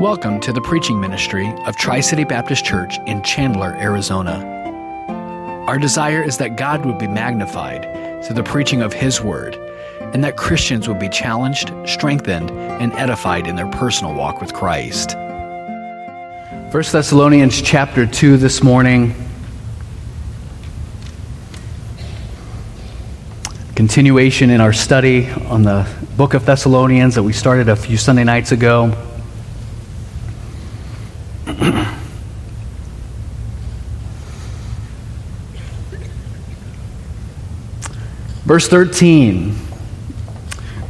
Welcome to the preaching ministry of Tri City Baptist Church in Chandler, Arizona. Our desire is that God would be magnified through the preaching of His Word, and that Christians would be challenged, strengthened, and edified in their personal walk with Christ. 1 Thessalonians chapter 2 this morning. Continuation in our study on the book of Thessalonians that we started a few Sunday nights ago. Verse 13.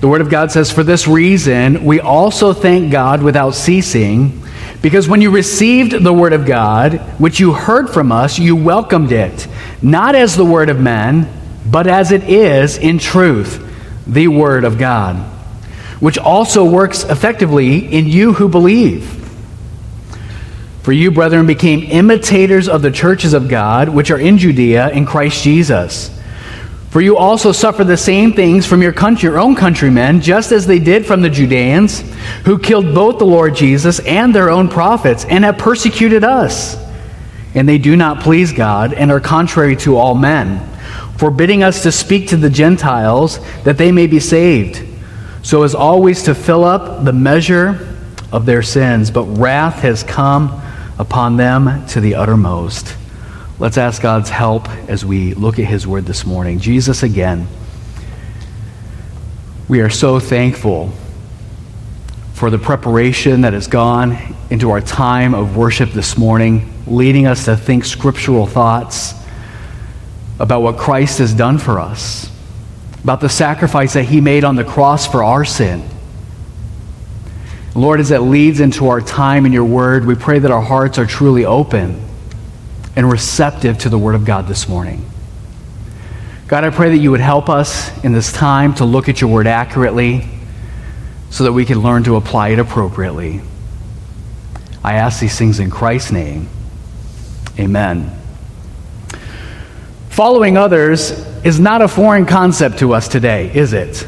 The Word of God says, For this reason, we also thank God without ceasing, because when you received the Word of God, which you heard from us, you welcomed it, not as the Word of men, but as it is in truth, the Word of God, which also works effectively in you who believe. For you, brethren, became imitators of the churches of God, which are in Judea in Christ Jesus. For you also suffer the same things from your, country, your own countrymen, just as they did from the Judeans, who killed both the Lord Jesus and their own prophets, and have persecuted us. And they do not please God, and are contrary to all men, forbidding us to speak to the Gentiles, that they may be saved, so as always to fill up the measure of their sins. But wrath has come upon them to the uttermost. Let's ask God's help as we look at His Word this morning. Jesus, again, we are so thankful for the preparation that has gone into our time of worship this morning, leading us to think scriptural thoughts about what Christ has done for us, about the sacrifice that He made on the cross for our sin. Lord, as it leads into our time in your word, we pray that our hearts are truly open and receptive to the Word of God this morning. God, I pray that you would help us in this time to look at your Word accurately so that we can learn to apply it appropriately. I ask these things in Christ's name. Amen. Following others is not a foreign concept to us today, is it?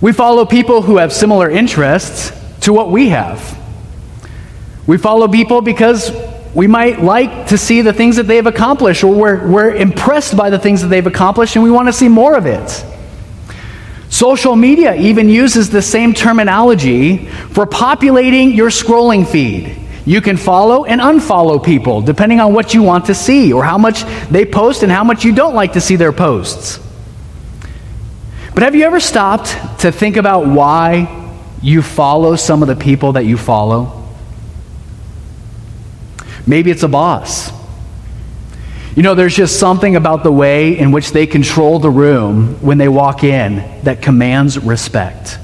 We follow people who have similar interests to what we have. We follow people because we might like to see the things that they've accomplished, or we're, we're impressed by the things that they've accomplished, and we want to see more of it. Social media even uses the same terminology for populating your scrolling feed. You can follow and unfollow people depending on what you want to see, or how much they post and how much you don't like to see their posts. But have you ever stopped to think about why you follow some of the people that you follow? Maybe it's a boss. You know, there's just something about the way in which they control the room when they walk in that commands respect.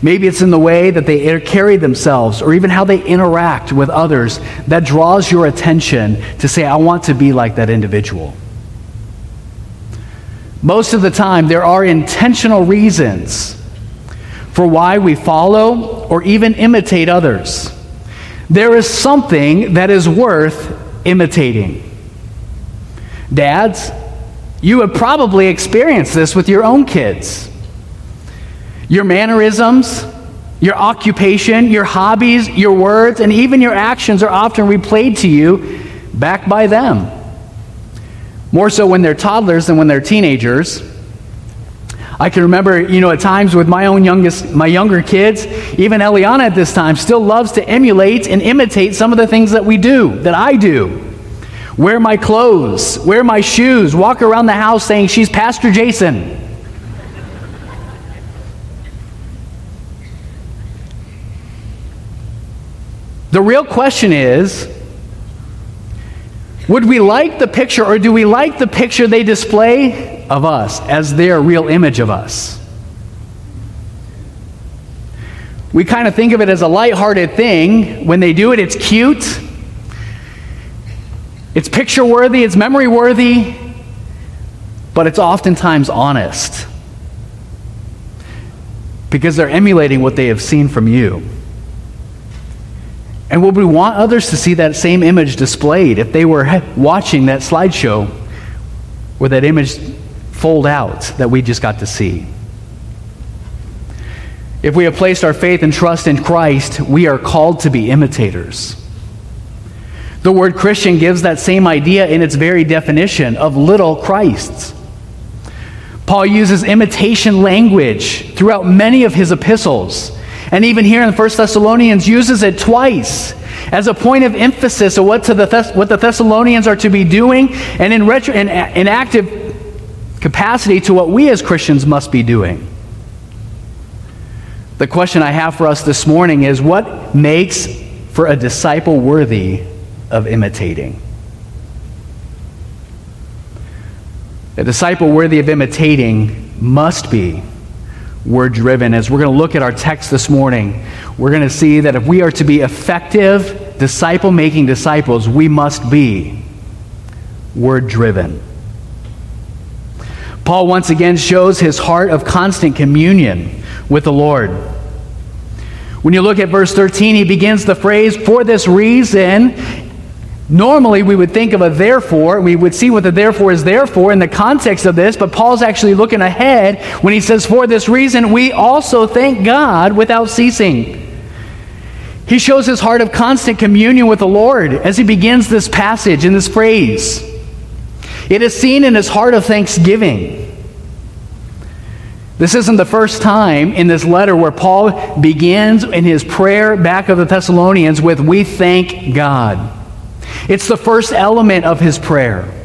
Maybe it's in the way that they carry themselves or even how they interact with others that draws your attention to say, I want to be like that individual. Most of the time, there are intentional reasons for why we follow or even imitate others there is something that is worth imitating. Dads, you have probably experienced this with your own kids. Your mannerisms, your occupation, your hobbies, your words, and even your actions are often replayed to you back by them. More so when they're toddlers than when they're teenagers. I can remember, you know, at times with my own youngest, my younger kids, even Eliana at this time still loves to emulate and imitate some of the things that we do, that I do. Wear my clothes, wear my shoes, walk around the house saying she's Pastor Jason. The real question is would we like the picture or do we like the picture they display of us as their real image of us. We kind of think of it as a lighthearted thing. When they do it, it's cute, it's picture worthy, it's memory worthy, but it's oftentimes honest because they're emulating what they have seen from you. And would we want others to see that same image displayed if they were watching that slideshow where that image fold out that we just got to see. If we have placed our faith and trust in Christ, we are called to be imitators. The word Christian gives that same idea in its very definition of little Christs. Paul uses imitation language throughout many of his epistles. And even here in 1 Thessalonians uses it twice as a point of emphasis of what, the Thess- what the Thessalonians are to be doing and in, retro- in, in active capacity to what we as Christians must be doing. The question I have for us this morning is what makes for a disciple worthy of imitating? A disciple worthy of imitating must be word driven. As we're going to look at our text this morning, we're going to see that if we are to be effective disciple making disciples, we must be word driven. Paul once again shows his heart of constant communion with the Lord. When you look at verse 13, he begins the phrase, for this reason, Normally, we would think of a therefore. We would see what the therefore is there for in the context of this, but Paul's actually looking ahead when he says, For this reason, we also thank God without ceasing. He shows his heart of constant communion with the Lord as he begins this passage in this phrase. It is seen in his heart of thanksgiving. This isn't the first time in this letter where Paul begins in his prayer back of the Thessalonians with, We thank God. It's the first element of his prayer.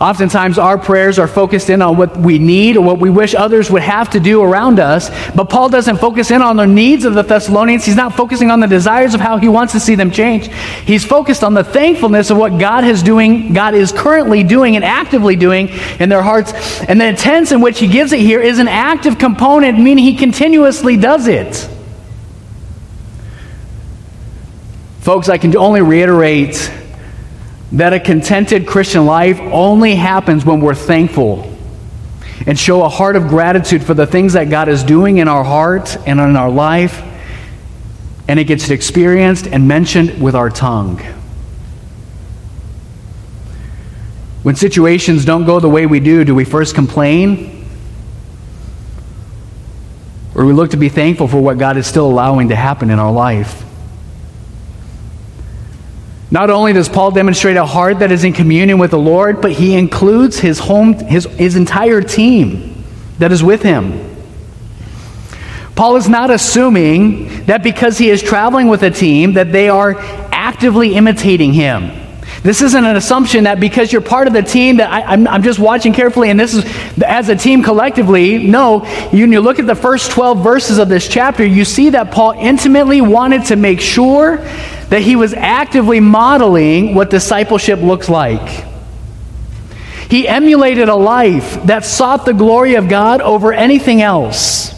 Oftentimes, our prayers are focused in on what we need or what we wish others would have to do around us. But Paul doesn't focus in on the needs of the Thessalonians. He's not focusing on the desires of how he wants to see them change. He's focused on the thankfulness of what God is doing, God is currently doing and actively doing in their hearts. And the tense in which he gives it here is an active component, meaning he continuously does it. Folks, I can only reiterate that a contented Christian life only happens when we're thankful and show a heart of gratitude for the things that God is doing in our heart and in our life, and it gets experienced and mentioned with our tongue. When situations don't go the way we do, do we first complain? Or do we look to be thankful for what God is still allowing to happen in our life? Not only does Paul demonstrate a heart that is in communion with the Lord, but he includes his home his, his entire team that is with him. Paul is not assuming that because he is traveling with a team that they are actively imitating him. This isn't an assumption that because you're part of the team that I, am just watching carefully and this is as a team collectively. No, you, you look at the first 12 verses of this chapter, you see that Paul intimately wanted to make sure that he was actively modeling what discipleship looks like. He emulated a life that sought the glory of God over anything else.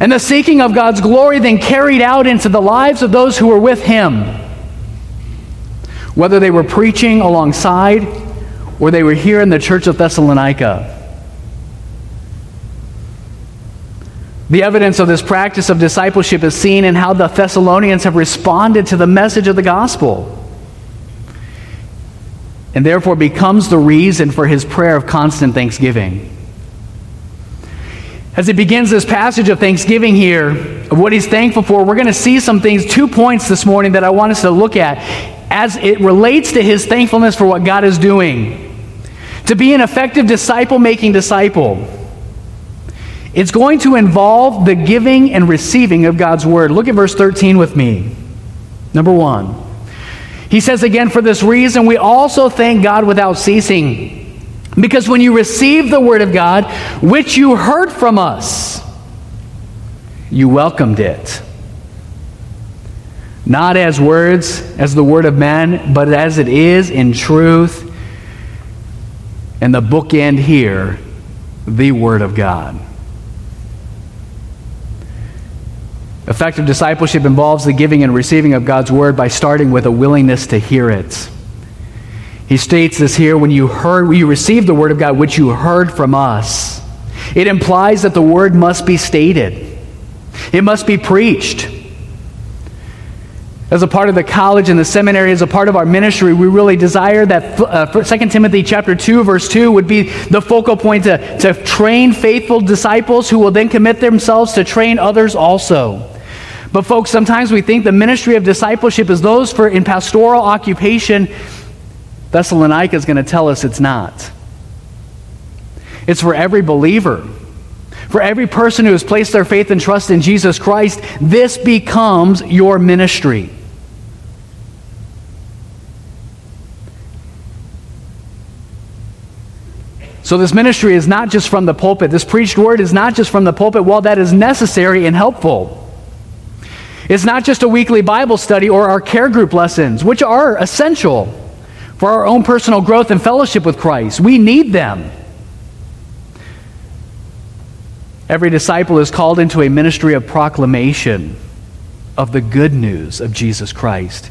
And the seeking of God's glory then carried out into the lives of those who were with him. Whether they were preaching alongside or they were here in the church of Thessalonica. The evidence of this practice of discipleship is seen in how the Thessalonians have responded to the message of the gospel. And therefore becomes the reason for his prayer of constant thanksgiving. As he begins this passage of thanksgiving here, of what he's thankful for, we're going to see some things, two points this morning that I want us to look at as it relates to his thankfulness for what God is doing. To be an effective disciple making disciple it's going to involve the giving and receiving of God's word. Look at verse 13 with me. Number one. He says again, For this reason, we also thank God without ceasing. Because when you received the word of God, which you heard from us, you welcomed it. Not as words, as the word of man, but as it is in truth. And the bookend here, the word of God. Effective discipleship involves the giving and receiving of God's word by starting with a willingness to hear it. He states this here when you heard when you received the word of God which you heard from us. It implies that the word must be stated. It must be preached. As a part of the college and the seminary, as a part of our ministry, we really desire that uh, 2 Timothy chapter 2, verse 2 would be the focal point to, to train faithful disciples who will then commit themselves to train others also. But folks, sometimes we think the ministry of discipleship is those for in pastoral occupation. Thessalonica is going to tell us it's not. It's for every believer. For every person who has placed their faith and trust in Jesus Christ, this becomes your ministry. So, this ministry is not just from the pulpit. This preached word is not just from the pulpit, while that is necessary and helpful. It's not just a weekly Bible study or our care group lessons, which are essential for our own personal growth and fellowship with Christ. We need them. Every disciple is called into a ministry of proclamation of the good news of Jesus Christ.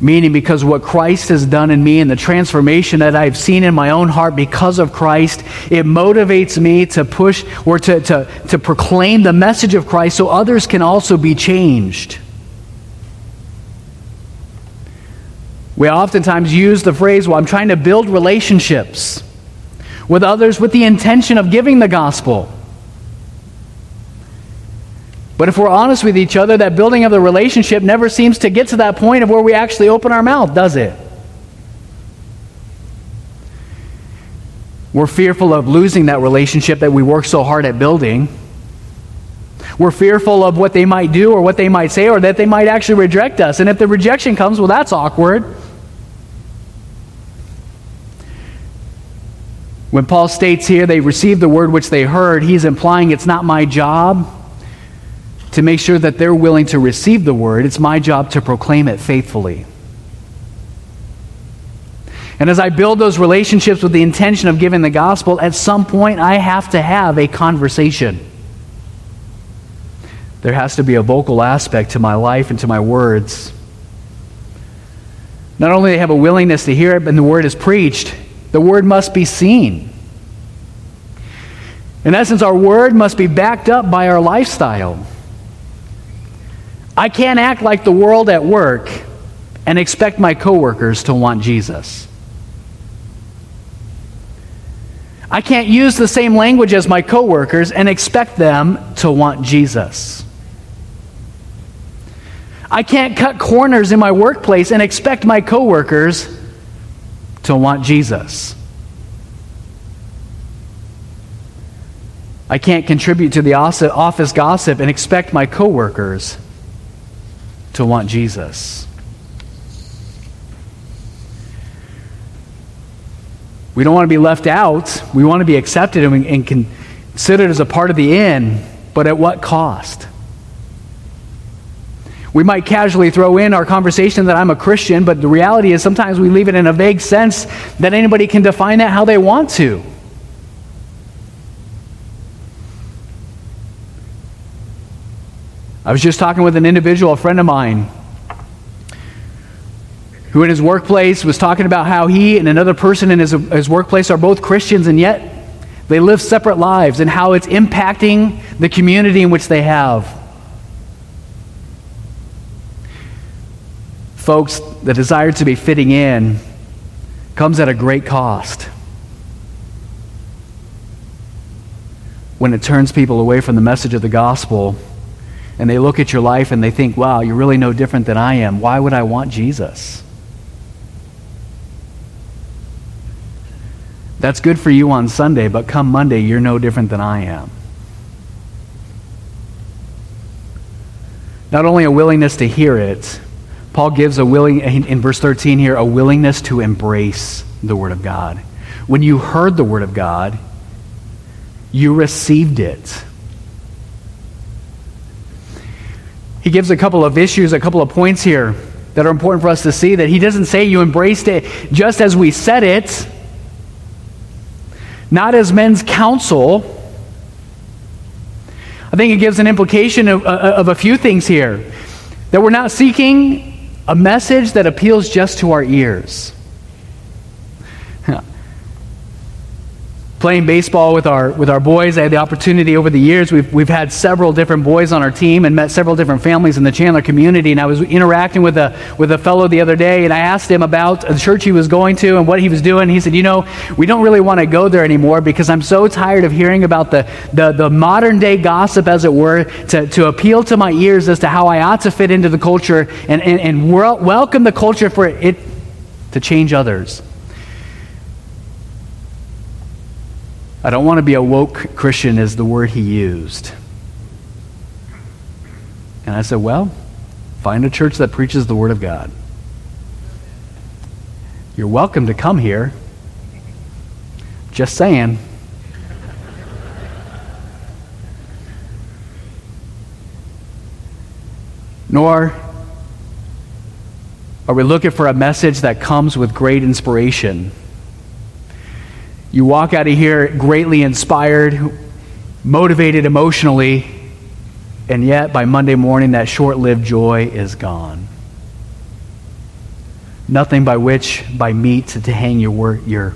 Meaning, because what Christ has done in me and the transformation that I've seen in my own heart because of Christ, it motivates me to push or to, to, to proclaim the message of Christ so others can also be changed. We oftentimes use the phrase, well, I'm trying to build relationships with others with the intention of giving the gospel. But if we're honest with each other, that building of the relationship never seems to get to that point of where we actually open our mouth, does it? We're fearful of losing that relationship that we work so hard at building. We're fearful of what they might do or what they might say or that they might actually reject us. And if the rejection comes, well, that's awkward. When Paul states here they received the word which they heard, he's implying it's not my job to make sure that they're willing to receive the word. It's my job to proclaim it faithfully. And as I build those relationships with the intention of giving the gospel, at some point I have to have a conversation. There has to be a vocal aspect to my life and to my words. Not only do they have a willingness to hear it, but the word is preached, the word must be seen. In essence, our word must be backed up by our lifestyle. I can't act like the world at work and expect my coworkers to want Jesus. I can't use the same language as my coworkers and expect them to want Jesus. I can't cut corners in my workplace and expect my coworkers to want Jesus. I can't contribute to the office gossip and expect my coworkers to want Jesus. We don't want to be left out. We want to be accepted and, and considered as a part of the in, but at what cost? We might casually throw in our conversation that I'm a Christian, but the reality is sometimes we leave it in a vague sense that anybody can define that how they want to. I was just talking with an individual, a friend of mine, who in his workplace was talking about how he and another person in his, his workplace are both Christians and yet they live separate lives and how it's impacting the community in which they have. Folks, the desire to be fitting in comes at a great cost. When it turns people away from the message of the gospel and they look at your life and they think, wow, you're really no different than I am. Why would I want Jesus? That's good for you on Sunday, but come Monday, you're no different than I am. Not only a willingness to hear it, Paul gives a willing, in verse 13 here, a willingness to embrace the Word of God. When you heard the Word of God, you received it. He gives a couple of issues, a couple of points here that are important for us to see that he doesn't say you embraced it just as we said it, not as men's counsel. I think it gives an implication of, uh, of a few things here that we're not seeking a message that appeals just to our ears. Playing baseball with our with our boys. I had the opportunity over the years. We've we've had several different boys on our team and met several different families in the Chandler community. And I was interacting with a with a fellow the other day, and I asked him about the church he was going to and what he was doing. He said, "You know, we don't really want to go there anymore because I'm so tired of hearing about the the, the modern day gossip, as it were, to, to appeal to my ears as to how I ought to fit into the culture and and, and welcome the culture for it to change others." I don't want to be a woke Christian, is the word he used. And I said, Well, find a church that preaches the Word of God. You're welcome to come here. Just saying. Nor are we looking for a message that comes with great inspiration. You walk out of here greatly inspired, motivated emotionally, and yet by Monday morning, that short lived joy is gone. Nothing by which, by meat, to hang your, work, your,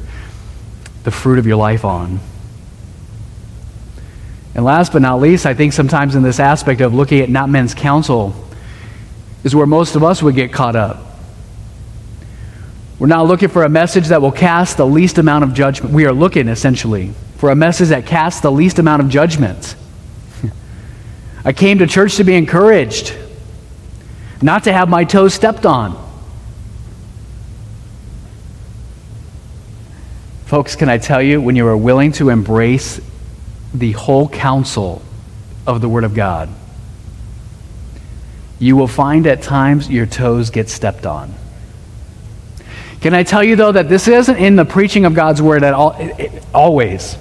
the fruit of your life on. And last but not least, I think sometimes in this aspect of looking at not men's counsel is where most of us would get caught up. We're not looking for a message that will cast the least amount of judgment. We are looking, essentially, for a message that casts the least amount of judgment. I came to church to be encouraged, not to have my toes stepped on. Folks, can I tell you, when you are willing to embrace the whole counsel of the Word of God, you will find at times your toes get stepped on. Can I tell you, though, that this isn't in the preaching of God's word at all, it, it, always.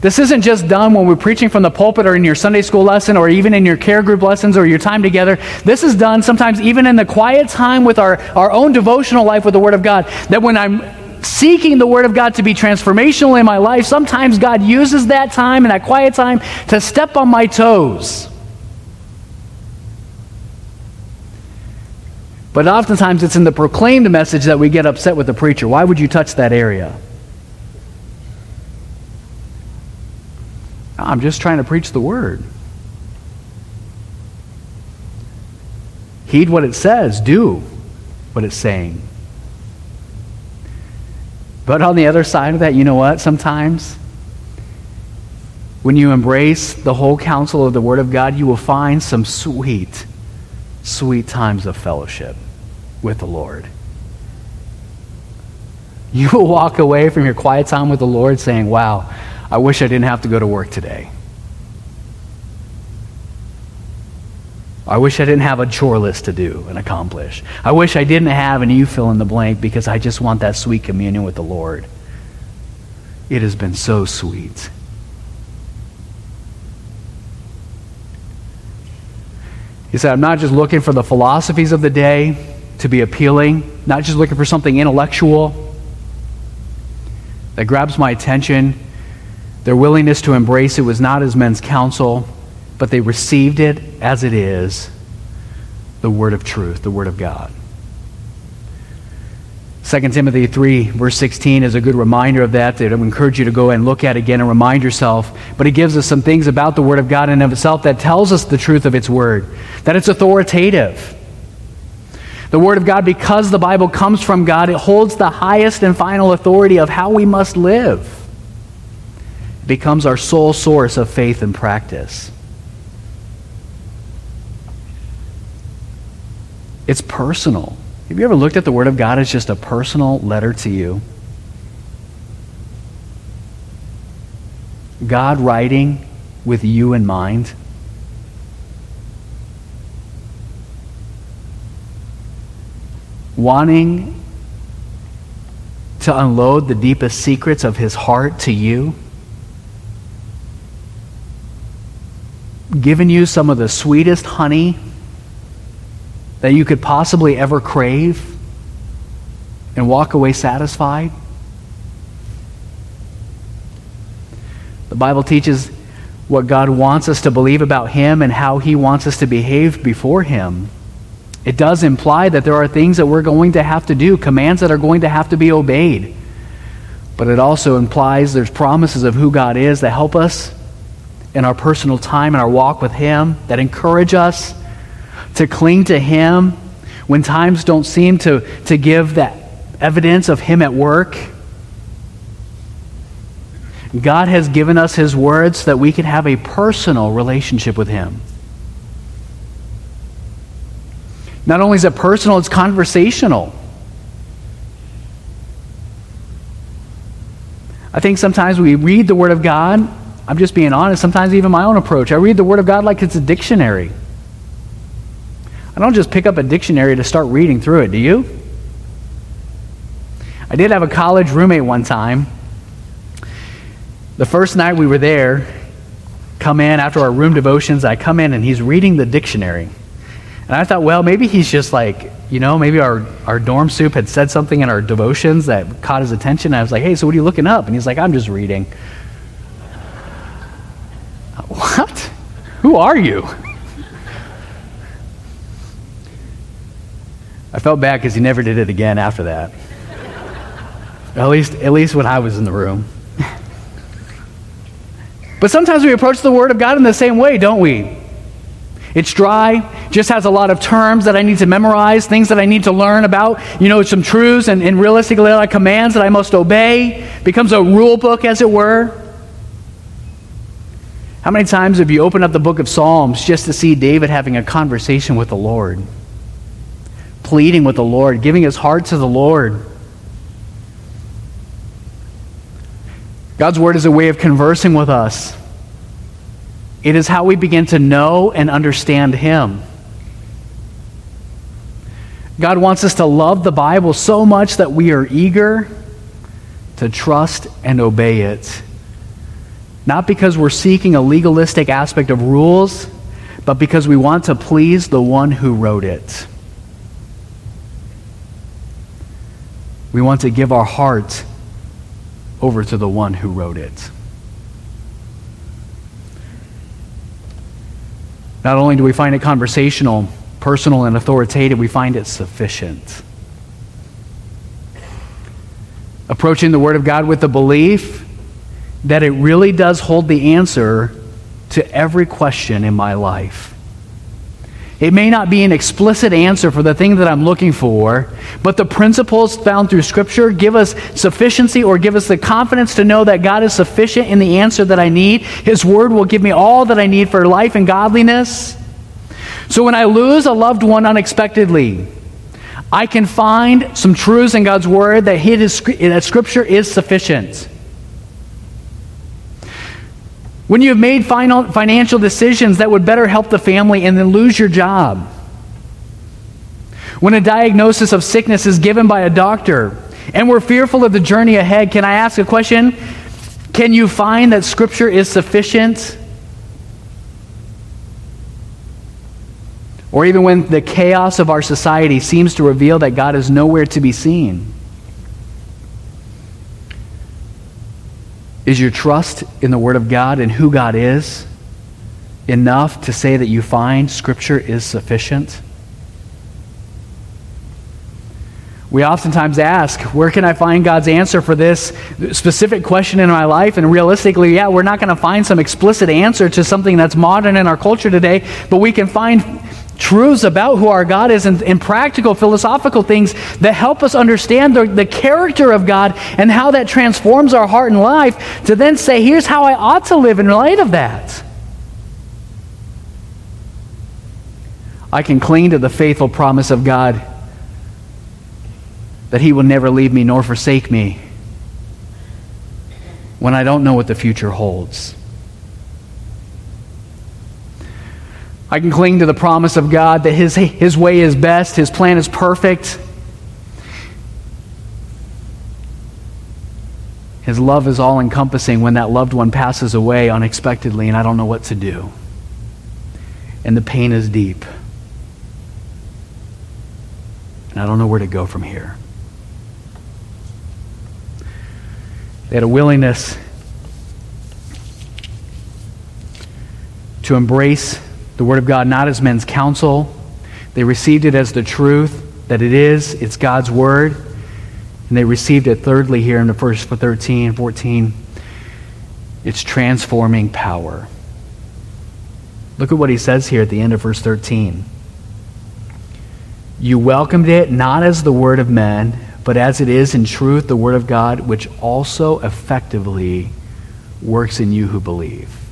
This isn't just done when we're preaching from the pulpit or in your Sunday school lesson or even in your care group lessons or your time together. This is done sometimes even in the quiet time with our, our own devotional life with the Word of God. That when I'm seeking the Word of God to be transformational in my life, sometimes God uses that time and that quiet time to step on my toes. But oftentimes it's in the proclaimed message that we get upset with the preacher. Why would you touch that area? I'm just trying to preach the word. Heed what it says, do what it's saying. But on the other side of that, you know what? Sometimes when you embrace the whole counsel of the Word of God, you will find some sweet, sweet times of fellowship with the Lord. You will walk away from your quiet time with the Lord saying, Wow, I wish I didn't have to go to work today. I wish I didn't have a chore list to do and accomplish. I wish I didn't have and you fill in the blank because I just want that sweet communion with the Lord. It has been so sweet. He said, I'm not just looking for the philosophies of the day to be appealing, not just looking for something intellectual that grabs my attention. Their willingness to embrace it was not as men's counsel, but they received it as it is the word of truth, the word of God. 2 Timothy 3, verse 16, is a good reminder of that. That I encourage you to go and look at again and remind yourself. But it gives us some things about the Word of God in of itself that tells us the truth of its Word, that it's authoritative, the Word of God, because the Bible comes from God, it holds the highest and final authority of how we must live. It becomes our sole source of faith and practice. It's personal. Have you ever looked at the Word of God as just a personal letter to you? God writing with you in mind? Wanting to unload the deepest secrets of his heart to you, giving you some of the sweetest honey that you could possibly ever crave and walk away satisfied. The Bible teaches what God wants us to believe about Him and how He wants us to behave before Him. It does imply that there are things that we're going to have to do, commands that are going to have to be obeyed. but it also implies there's promises of who God is that help us in our personal time and our walk with Him, that encourage us to cling to Him when times don't seem to, to give that evidence of Him at work. God has given us His words so that we can have a personal relationship with Him. Not only is it personal, it's conversational. I think sometimes we read the Word of God. I'm just being honest. Sometimes even my own approach. I read the Word of God like it's a dictionary. I don't just pick up a dictionary to start reading through it, do you? I did have a college roommate one time. The first night we were there, come in after our room devotions, I come in and he's reading the dictionary. And I thought, well, maybe he's just like, you know, maybe our, our dorm soup had said something in our devotions that caught his attention. I was like, hey, so what are you looking up? And he's like, I'm just reading. What? Who are you? I felt bad because he never did it again after that. at least, at least when I was in the room. but sometimes we approach the Word of God in the same way, don't we? It's dry, just has a lot of terms that I need to memorize, things that I need to learn about, you know, some truths and, and realistically of commands that I must obey. Becomes a rule book, as it were. How many times have you opened up the book of Psalms just to see David having a conversation with the Lord? Pleading with the Lord, giving his heart to the Lord. God's word is a way of conversing with us. It is how we begin to know and understand Him. God wants us to love the Bible so much that we are eager to trust and obey it. Not because we're seeking a legalistic aspect of rules, but because we want to please the one who wrote it. We want to give our heart over to the one who wrote it. Not only do we find it conversational, personal, and authoritative, we find it sufficient. Approaching the Word of God with the belief that it really does hold the answer to every question in my life. It may not be an explicit answer for the thing that I'm looking for, but the principles found through Scripture give us sufficiency or give us the confidence to know that God is sufficient in the answer that I need. His Word will give me all that I need for life and godliness. So when I lose a loved one unexpectedly, I can find some truths in God's Word that, his, that Scripture is sufficient. When you have made final, financial decisions that would better help the family and then lose your job. When a diagnosis of sickness is given by a doctor and we're fearful of the journey ahead, can I ask a question? Can you find that Scripture is sufficient? Or even when the chaos of our society seems to reveal that God is nowhere to be seen? Is your trust in the Word of God and who God is enough to say that you find Scripture is sufficient? We oftentimes ask, where can I find God's answer for this specific question in my life? And realistically, yeah, we're not going to find some explicit answer to something that's modern in our culture today, but we can find truths about who our God is and, and, practical philosophical things that help us understand the, the character of God and how that transforms our heart and life to then say, here's how I ought to live in light of that. I can cling to the faithful promise of God that He will never leave me nor forsake me when I don't know what the future holds. I can cling to the promise of God that his, his way is best, His plan is perfect. His love is all encompassing when that loved one passes away unexpectedly and I don't know what to do. And the pain is deep. And I don't know where to go from here. They had a willingness to embrace the Word of God not as men's counsel. They received it as the truth that it is, it's God's Word. And they received it thirdly here in the verse 13 14. It's transforming power. Look at what he says here at the end of verse 13. You welcomed it not as the word of men, but as it is in truth the word of God, which also effectively works in you who believe.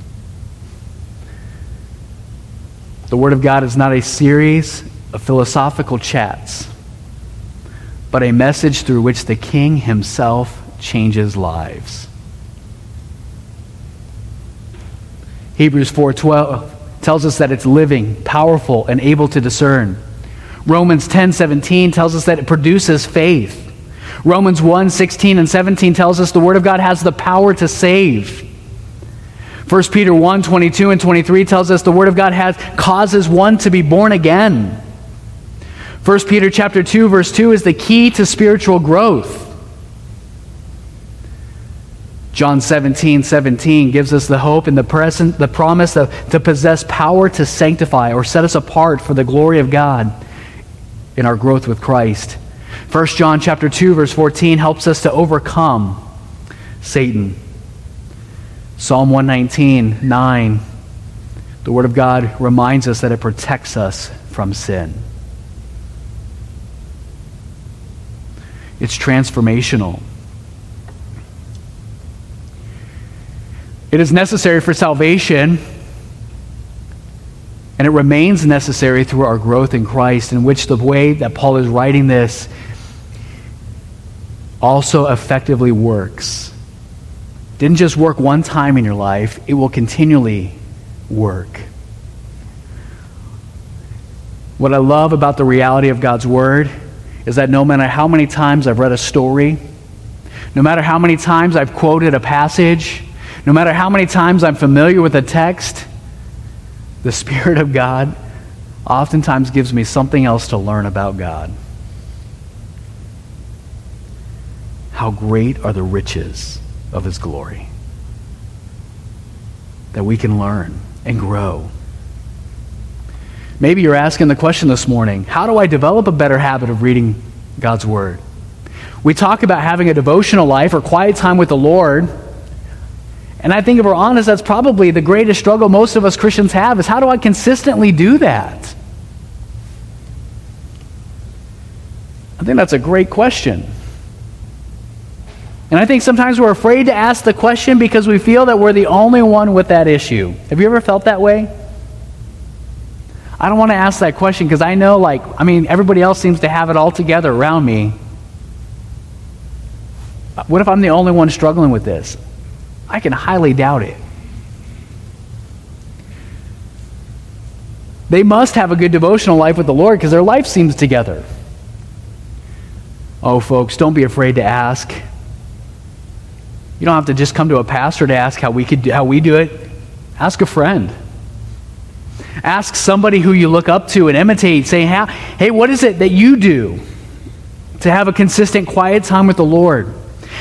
The word of God is not a series of philosophical chats, but a message through which the king himself changes lives. Hebrews 4:12 tells us that it's living, powerful, and able to discern. Romans 10:17 tells us that it produces faith. Romans 1 16 and 17 tells us the Word of God has the power to save. 1 Peter 1 22 and 23 tells us the Word of God has, causes one to be born again. 1 Peter chapter 2 verse 2 is the key to spiritual growth. John 17, 17 gives us the hope and the present, the promise of, to possess power to sanctify or set us apart for the glory of God in our growth with Christ. 1 John chapter 2 verse 14 helps us to overcome Satan. Psalm 119, 9, the Word of God reminds us that it protects us from sin. It's transformational. It is necessary for salvation and it remains necessary through our growth in Christ, in which the way that Paul is writing this also effectively works. Didn't just work one time in your life, it will continually work. What I love about the reality of God's Word is that no matter how many times I've read a story, no matter how many times I've quoted a passage, no matter how many times I'm familiar with a text, the Spirit of God oftentimes gives me something else to learn about God. How great are the riches of His glory that we can learn and grow. Maybe you're asking the question this morning how do I develop a better habit of reading God's Word? We talk about having a devotional life or quiet time with the Lord. And I think if we're honest, that's probably the greatest struggle most of us Christians have is how do I consistently do that? I think that's a great question. And I think sometimes we're afraid to ask the question because we feel that we're the only one with that issue. Have you ever felt that way? I don't want to ask that question because I know, like, I mean, everybody else seems to have it all together around me. What if I'm the only one struggling with this? I can highly doubt it. They must have a good devotional life with the Lord because their life seems together. Oh, folks, don't be afraid to ask. You don't have to just come to a pastor to ask how we could how we do it. Ask a friend. Ask somebody who you look up to and imitate. Say, "Hey, what is it that you do to have a consistent quiet time with the Lord?"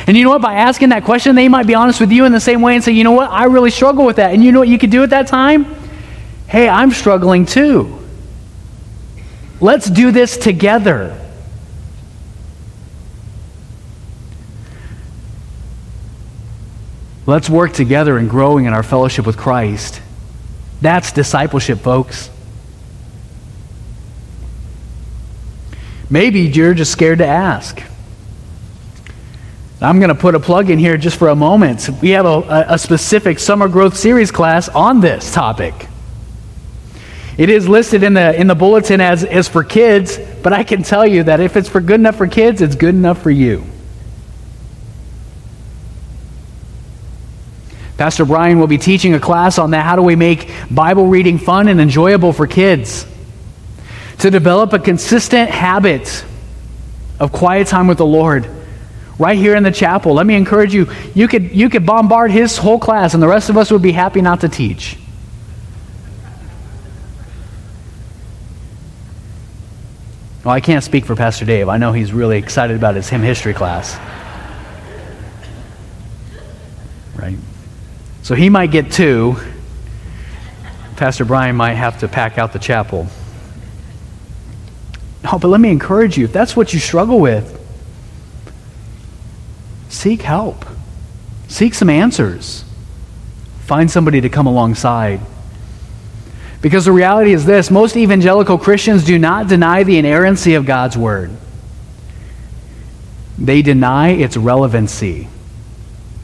And you know what? By asking that question, they might be honest with you in the same way and say, you know what? I really struggle with that. And you know what you could do at that time? Hey, I'm struggling too. Let's do this together. Let's work together in growing in our fellowship with Christ. That's discipleship, folks. Maybe you're just scared to ask. I'm going to put a plug in here just for a moment. We have a, a, specific summer growth series class on this topic. It is listed in the, in the bulletin as, as for kids, but I can tell you that if it's for good enough for kids, it's good enough for you. Pastor Brian will be teaching a class on that. How do we make Bible reading fun and enjoyable for kids? To develop a consistent habit of quiet time with the Lord right here in the chapel. Let me encourage you, you could, you could bombard his whole class, and the rest of us would be happy not to teach. Well, I can't speak for Pastor Dave. I know he's really excited about his hymn history class. Right? So he might get two. Pastor Brian might have to pack out the chapel. No, but let me encourage you if that's what you struggle with, seek help, seek some answers, find somebody to come alongside. Because the reality is this most evangelical Christians do not deny the inerrancy of God's Word, they deny its relevancy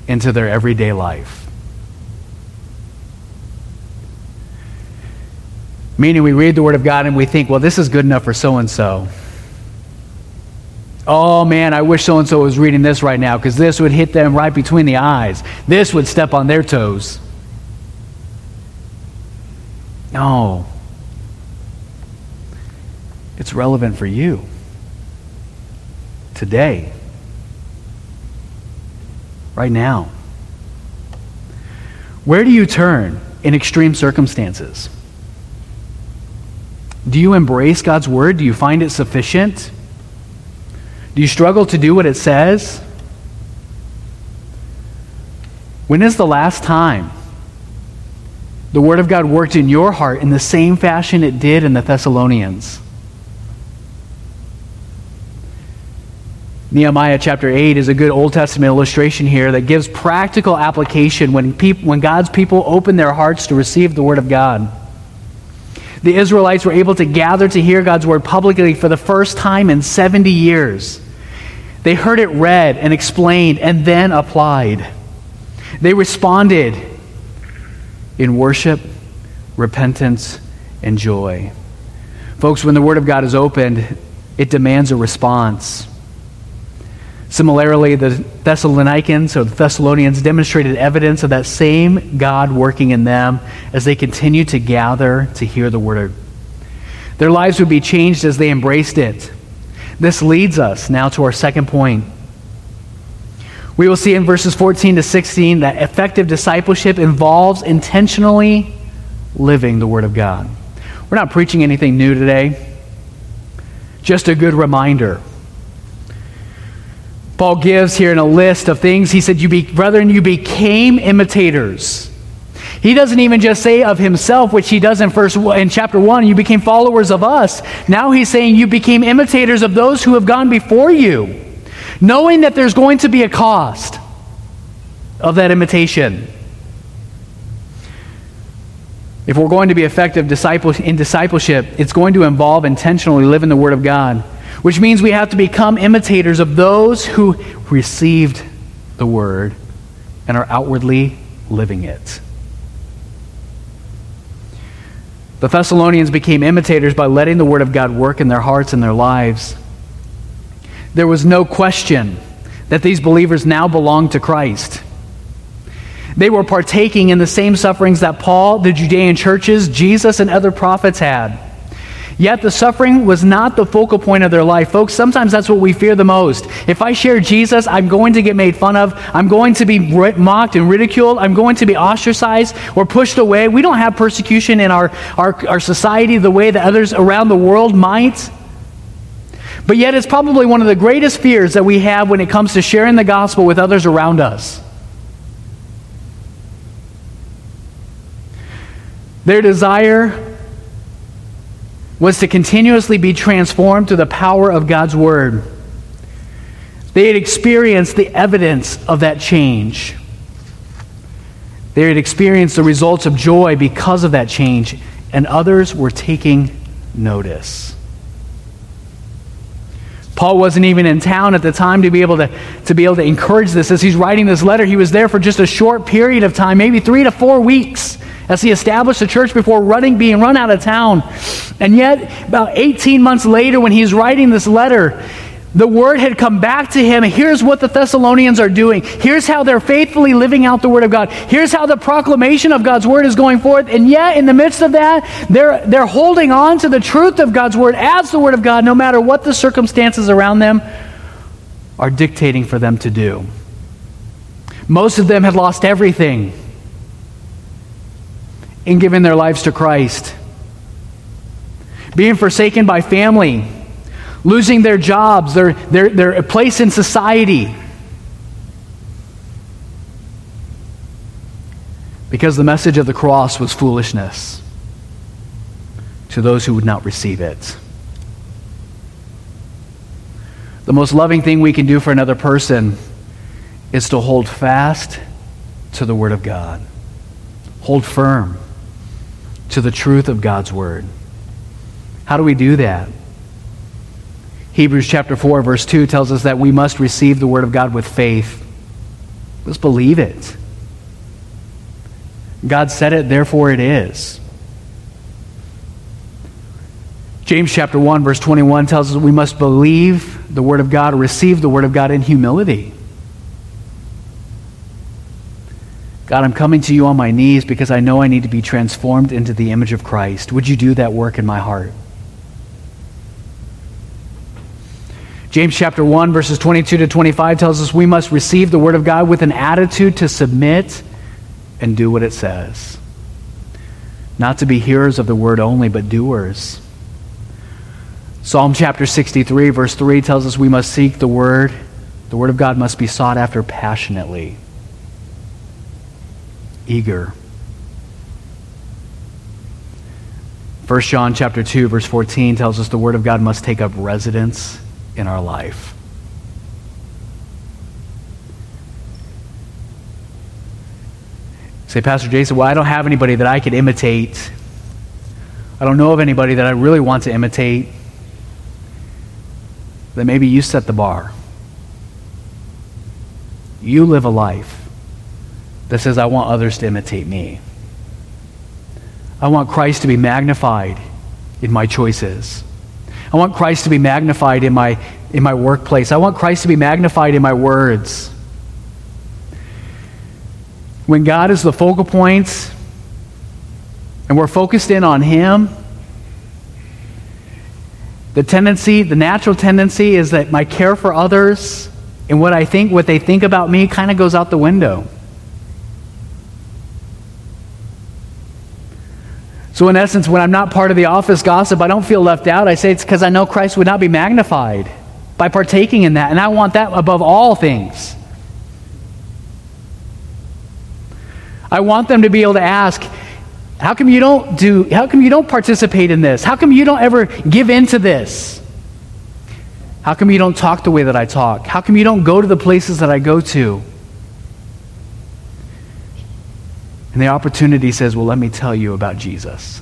into their everyday life. Meaning, we read the Word of God and we think, well, this is good enough for so and so. Oh man, I wish so and so was reading this right now because this would hit them right between the eyes. This would step on their toes. No. It's relevant for you today, right now. Where do you turn in extreme circumstances? Do you embrace God's word? Do you find it sufficient? Do you struggle to do what it says? When is the last time the Word of God worked in your heart in the same fashion it did in the Thessalonians? Nehemiah chapter 8 is a good Old Testament illustration here that gives practical application when, peop- when God's people open their hearts to receive the Word of God. The Israelites were able to gather to hear God's word publicly for the first time in 70 years. They heard it read and explained and then applied. They responded in worship, repentance, and joy. Folks, when the Word of God is opened, it demands a response. Similarly, the Thessalonians or the Thessalonians demonstrated evidence of that same God working in them as they continued to gather to hear the word. Their lives would be changed as they embraced it. This leads us now to our second point. We will see in verses 14 to 16 that effective discipleship involves intentionally living the Word of God. We're not preaching anything new today, just a good reminder Paul gives here in a list of things. He said, you be, Brethren, you became imitators. He doesn't even just say of himself, which he does in, first, in chapter 1, you became followers of us. Now he's saying you became imitators of those who have gone before you, knowing that there's going to be a cost of that imitation. If we're going to be effective disciple, in discipleship, it's going to involve intentionally living the Word of God which means we have to become imitators of those who received the word and are outwardly living it. The Thessalonians became imitators by letting the word of God work in their hearts and their lives. There was no question that these believers now belonged to Christ. They were partaking in the same sufferings that Paul, the Judean churches, Jesus, and other prophets had. Yet the suffering was not the focal point of their life. Folks, sometimes that's what we fear the most. If I share Jesus, I'm going to get made fun of. I'm going to be mocked and ridiculed. I'm going to be ostracized or pushed away. We don't have persecution in our, our, our society the way that others around the world might. But yet, it's probably one of the greatest fears that we have when it comes to sharing the gospel with others around us. Their desire was to continuously be transformed through the power of God's Word. They had experienced the evidence of that change. They had experienced the results of joy because of that change, and others were taking notice. Paul wasn't even in town at the time to be able to, to be able to encourage this. As he's writing this letter, he was there for just a short period of time, maybe three to four weeks as he established the church before running, being run out of town. And yet, about 18 months later, when he's writing this letter, the word had come back to him. Here's what the Thessalonians are doing. Here's how they're faithfully living out the word of God. Here's how the proclamation of God's word is going forth. And yet, in the midst of that, they're, they're holding on to the truth of God's word as the word of God, no matter what the circumstances around them are dictating for them to do. Most of them had lost everything in giving their lives to Christ. Being forsaken by family, losing their jobs, their, their, their place in society. Because the message of the cross was foolishness to those who would not receive it. The most loving thing we can do for another person is to hold fast to the Word of God. Hold firm to the truth of God's Word. How do we do that? Hebrews chapter 4, verse 2 tells us that we must receive the Word of God with faith. Let's believe it. God said it, therefore it is. James chapter 1, verse 21 tells us we must believe the Word of God, receive the Word of God in humility. God, I'm coming to you on my knees because I know I need to be transformed into the image of Christ. Would you do that work in my heart? James chapter 1, verses 22 to 25 tells us we must receive the Word of God with an attitude to submit and do what it says. Not to be hearers of the Word only, but doers. Psalm chapter 63, verse 3 tells us we must seek the Word. The Word of God must be sought after passionately, eager. 1 John chapter 2, verse 14 tells us the Word of God must take up residence in our life. Say, Pastor Jason, well, I don't have anybody that I could imitate. I don't know of anybody that I really want to imitate. Then maybe you set the bar. You live a life that says, I want others to imitate me. I want Christ to be magnified in my choices. I want Christ to be magnified in my, in my workplace. I want Christ to be magnified in my words. When God is the focal point and we're focused in on Him, the tendency, the natural tendency is that my care for others and what I think, what they think about me kind of goes out the window. So, in essence, when I'm not part of the office gossip, I don't feel left out. I say it's because I know Christ would not be magnified by partaking in that. And I want that above all things. I want them to be able to ask, how come you don't do how come you don't participate in this? How come you don't ever give into this? How come you don't talk the way that I talk? How come you don't go to the places that I go to? And the opportunity says, Well, let me tell you about Jesus.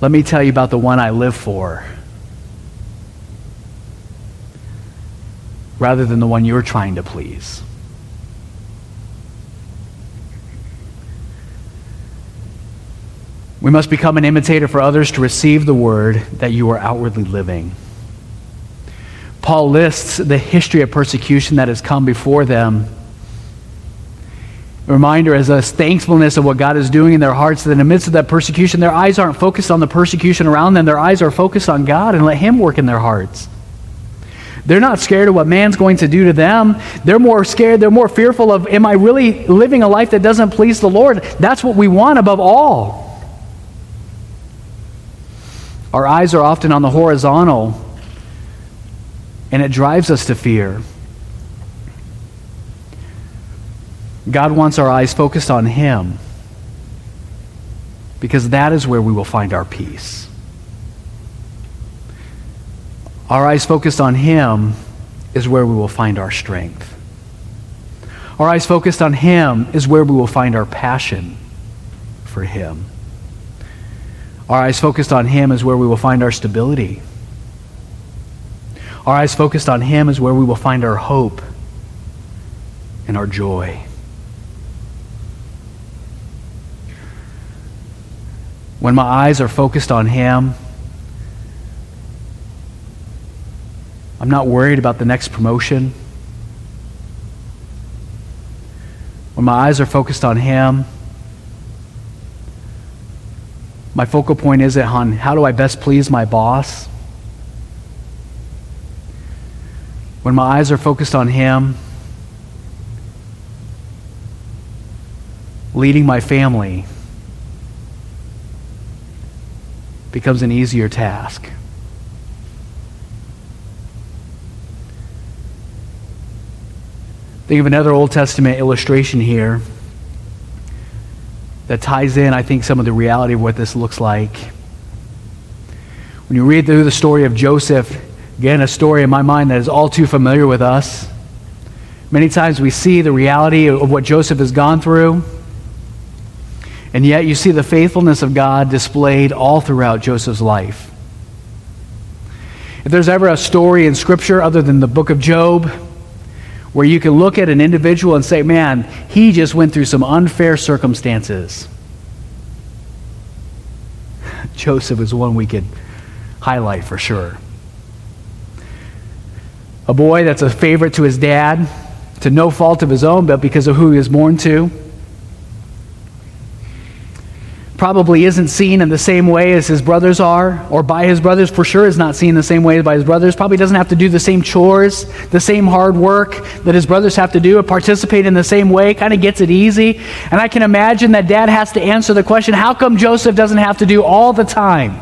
Let me tell you about the one I live for. Rather than the one you're trying to please. We must become an imitator for others to receive the word that you are outwardly living. Paul lists the history of persecution that has come before them. A reminder as a thankfulness of what God is doing in their hearts that in the midst of that persecution, their eyes aren't focused on the persecution around them. Their eyes are focused on God and let Him work in their hearts. They're not scared of what man's going to do to them. They're more scared, they're more fearful of, am I really living a life that doesn't please the Lord? That's what we want above all. Our eyes are often on the horizontal and it drives us to fear. God wants our eyes focused on Him because that is where we will find our peace. Our eyes focused on Him is where we will find our strength. Our eyes focused on Him is where we will find our passion for Him. Our eyes focused on Him is where we will find our stability. Our eyes focused on Him is where we will find our hope and our joy. When my eyes are focused on Him, I'm not worried about the next promotion. When my eyes are focused on Him, my focal point isn't on how do I best please my boss? When my eyes are focused on Him, leading my family becomes an easier task. Think of another Old Testament illustration here that ties in, I think, some of the reality of what this looks like. When you read through the story of Joseph, Again, a story in my mind that is all too familiar with us. Many times we see the reality of what Joseph has gone through, and yet you see the faithfulness of God displayed all throughout Joseph's life. If there's ever a story in Scripture other than the book of Job where you can look at an individual and say, man, he just went through some unfair circumstances, Joseph is one we could highlight for sure. A boy that's a favorite to his dad, to no fault of his own, but because of who he was born to. Probably isn't seen in the same way as his brothers are, or by his brothers, for sure is not seen the same way by his brothers. Probably doesn't have to do the same chores, the same hard work that his brothers have to do, or participate in the same way, kind of gets it easy. And I can imagine that dad has to answer the question how come Joseph doesn't have to do all the time?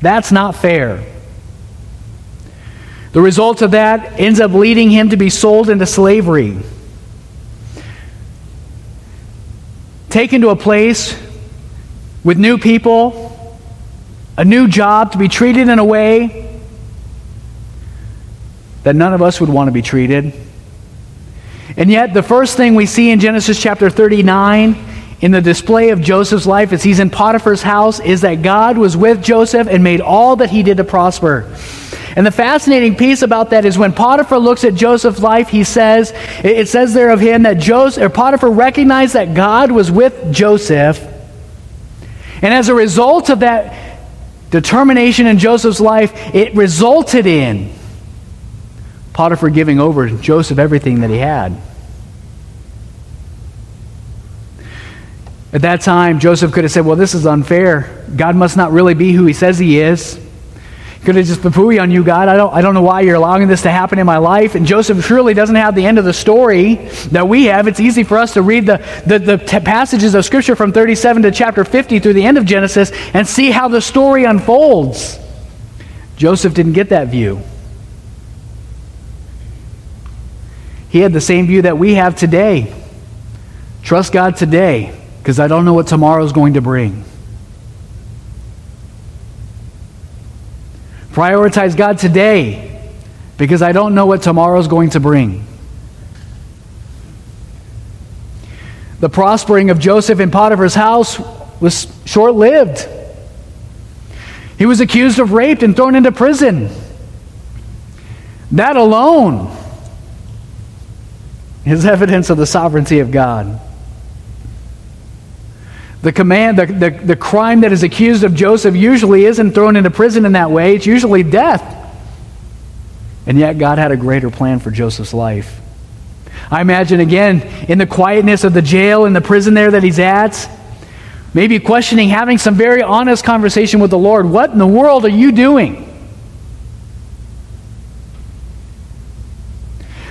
That's not fair. The result of that ends up leading him to be sold into slavery. Taken to a place with new people, a new job, to be treated in a way that none of us would want to be treated. And yet, the first thing we see in Genesis chapter 39 in the display of Joseph's life as he's in Potiphar's house is that God was with Joseph and made all that he did to prosper. And the fascinating piece about that is when Potiphar looks at Joseph's life, he says, it says there of him that Joseph, or Potiphar recognized that God was with Joseph. And as a result of that determination in Joseph's life, it resulted in Potiphar giving over Joseph everything that he had. At that time, Joseph could have said, Well, this is unfair. God must not really be who he says he is could have just poo on you, God. I don't, I don't know why you're allowing this to happen in my life. And Joseph surely doesn't have the end of the story that we have. It's easy for us to read the, the, the t- passages of Scripture from 37 to chapter 50 through the end of Genesis and see how the story unfolds. Joseph didn't get that view. He had the same view that we have today. Trust God today because I don't know what tomorrow is going to bring. Prioritize God today because I don't know what tomorrow is going to bring. The prospering of Joseph in Potiphar's house was short lived. He was accused of rape and thrown into prison. That alone is evidence of the sovereignty of God. The command, the, the, the crime that is accused of Joseph usually isn't thrown into prison in that way, it's usually death. And yet, God had a greater plan for Joseph's life. I imagine, again, in the quietness of the jail, in the prison there that he's at, maybe questioning, having some very honest conversation with the Lord. What in the world are you doing?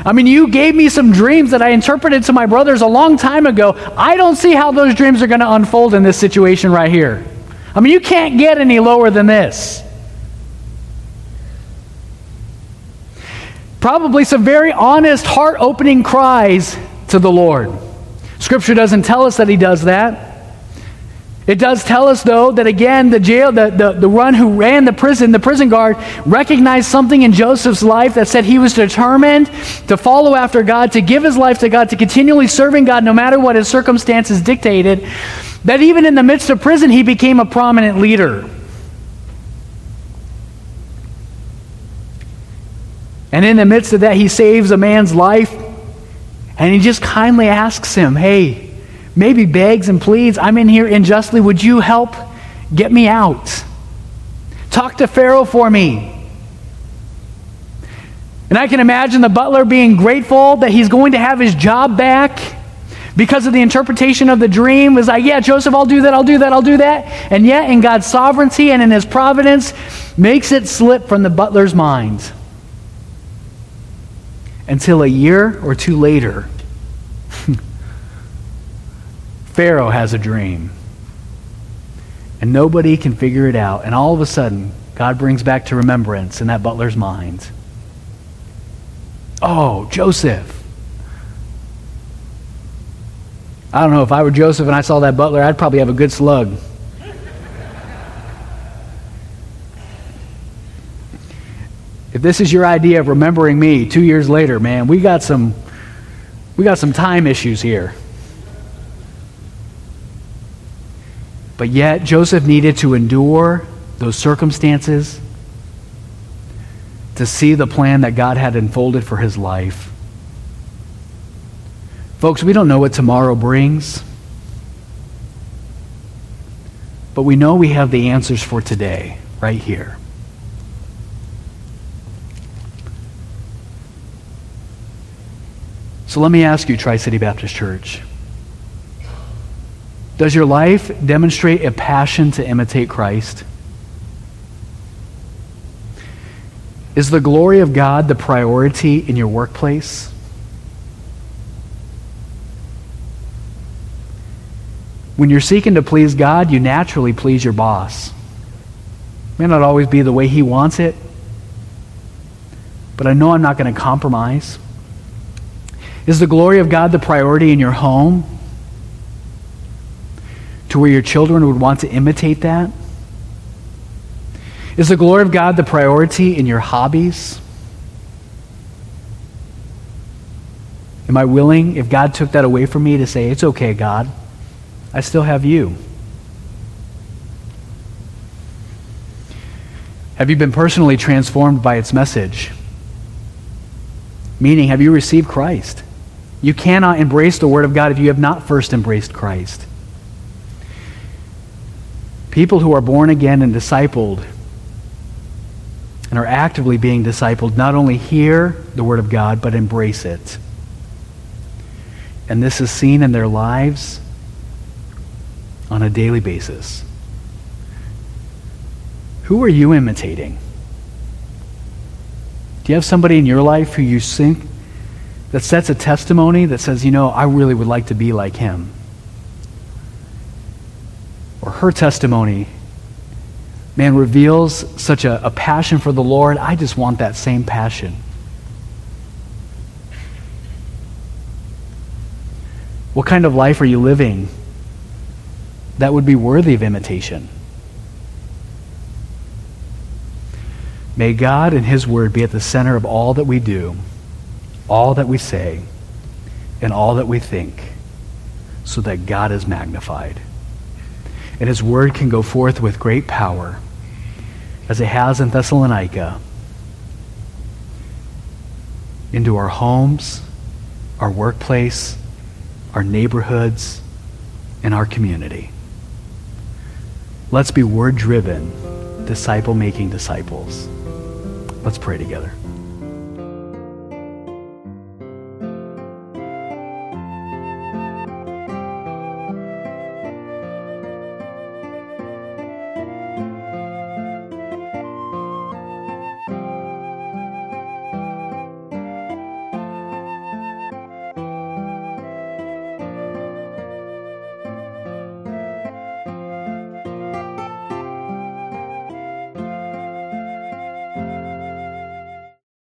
I mean, you gave me some dreams that I interpreted to my brothers a long time ago. I don't see how those dreams are going to unfold in this situation right here. I mean, you can't get any lower than this. Probably some very honest, heart opening cries to the Lord. Scripture doesn't tell us that he does that. It does tell us, though, that again, the jail, the, the, the one who ran the prison, the prison guard, recognized something in Joseph's life that said he was determined to follow after God, to give his life to God, to continually serving God no matter what his circumstances dictated. That even in the midst of prison, he became a prominent leader. And in the midst of that, he saves a man's life, and he just kindly asks him, Hey, maybe begs and pleads, I'm in here unjustly. Would you help get me out? Talk to Pharaoh for me. And I can imagine the butler being grateful that he's going to have his job back because of the interpretation of the dream. Was like, yeah, Joseph, I'll do that, I'll do that, I'll do that. And yet, in God's sovereignty and in his providence, makes it slip from the butler's mind until a year or two later. Pharaoh has a dream. And nobody can figure it out. And all of a sudden, God brings back to remembrance in that butler's mind. Oh, Joseph. I don't know, if I were Joseph and I saw that butler, I'd probably have a good slug. If this is your idea of remembering me two years later, man, we got some, we got some time issues here. But yet, Joseph needed to endure those circumstances to see the plan that God had unfolded for his life. Folks, we don't know what tomorrow brings, but we know we have the answers for today right here. So let me ask you, Tri City Baptist Church. Does your life demonstrate a passion to imitate Christ? Is the glory of God the priority in your workplace? When you're seeking to please God, you naturally please your boss. It may not always be the way he wants it, but I know I'm not going to compromise. Is the glory of God the priority in your home? To where your children would want to imitate that? Is the glory of God the priority in your hobbies? Am I willing, if God took that away from me, to say, It's okay, God, I still have you? Have you been personally transformed by its message? Meaning, have you received Christ? You cannot embrace the Word of God if you have not first embraced Christ. People who are born again and discipled and are actively being discipled not only hear the Word of God, but embrace it. And this is seen in their lives on a daily basis. Who are you imitating? Do you have somebody in your life who you think that sets a testimony that says, you know, I really would like to be like him? Her testimony man, reveals such a, a passion for the Lord. I just want that same passion. What kind of life are you living that would be worthy of imitation? May God and His Word be at the center of all that we do, all that we say, and all that we think, so that God is magnified. And His Word can go forth with great power as it has in Thessalonica, into our homes, our workplace, our neighborhoods, and our community. Let's be word driven, disciple making disciples. Let's pray together.